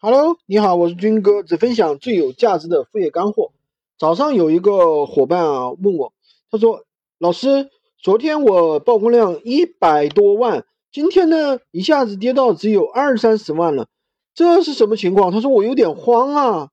Hello，你好，我是军哥，只分享最有价值的副业干货。早上有一个伙伴啊问我，他说：“老师，昨天我曝光量一百多万，今天呢一下子跌到只有二三十万了，这是什么情况？”他说：“我有点慌啊。”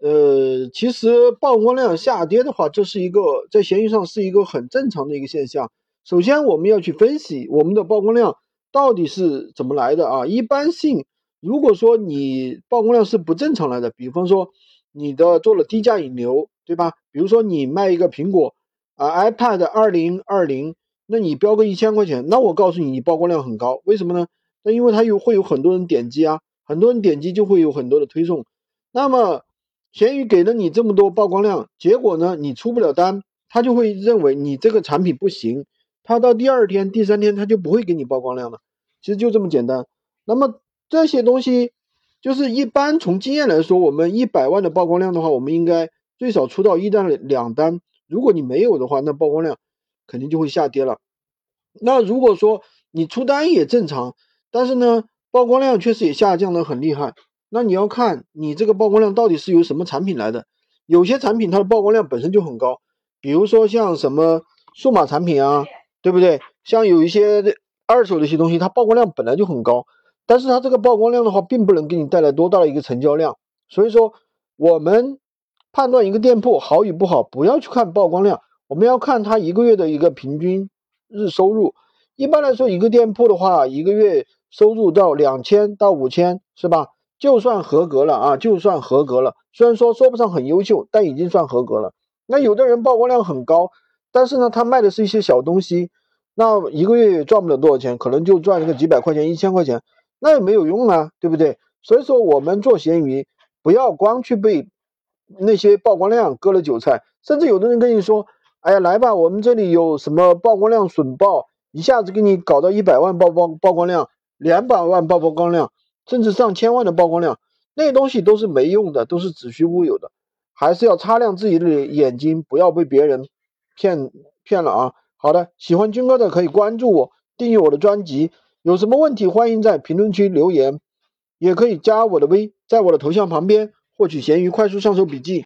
呃，其实曝光量下跌的话，这是一个在闲鱼上是一个很正常的一个现象。首先，我们要去分析我们的曝光量到底是怎么来的啊？一般性。如果说你曝光量是不正常来的，比方说你的做了低价引流，对吧？比如说你卖一个苹果啊，iPad 二零二零，那你标个一千块钱，那我告诉你，你曝光量很高，为什么呢？那因为它有会有很多人点击啊，很多人点击就会有很多的推送。那么闲鱼给了你这么多曝光量，结果呢，你出不了单，他就会认为你这个产品不行，他到第二天、第三天他就不会给你曝光量了。其实就这么简单。那么这些东西，就是一般从经验来说，我们一百万的曝光量的话，我们应该最少出到一单两单。如果你没有的话，那曝光量肯定就会下跌了。那如果说你出单也正常，但是呢，曝光量确实也下降的很厉害。那你要看你这个曝光量到底是由什么产品来的。有些产品它的曝光量本身就很高，比如说像什么数码产品啊，对不对？像有一些二手的一些东西，它曝光量本来就很高。但是它这个曝光量的话，并不能给你带来多大的一个成交量，所以说我们判断一个店铺好与不好，不要去看曝光量，我们要看它一个月的一个平均日收入。一般来说，一个店铺的话，一个月收入到两千到五千，是吧？就算合格了啊，就算合格了。虽然说说不上很优秀，但已经算合格了。那有的人曝光量很高，但是呢，他卖的是一些小东西，那一个月也赚不了多少钱，可能就赚一个几百块钱、一千块钱。那也没有用啊，对不对？所以说我们做闲鱼，不要光去被那些曝光量割了韭菜。甚至有的人跟你说：“哎呀，来吧，我们这里有什么曝光量损爆，一下子给你搞到一百万曝光曝光量，两百万曝光量，甚至上千万的曝光量，那东西都是没用的，都是子虚乌有的。还是要擦亮自己的眼睛，不要被别人骗骗了啊！好的，喜欢军哥的可以关注我，订阅我的专辑。有什么问题，欢迎在评论区留言，也可以加我的微，在我的头像旁边获取闲鱼快速上手笔记。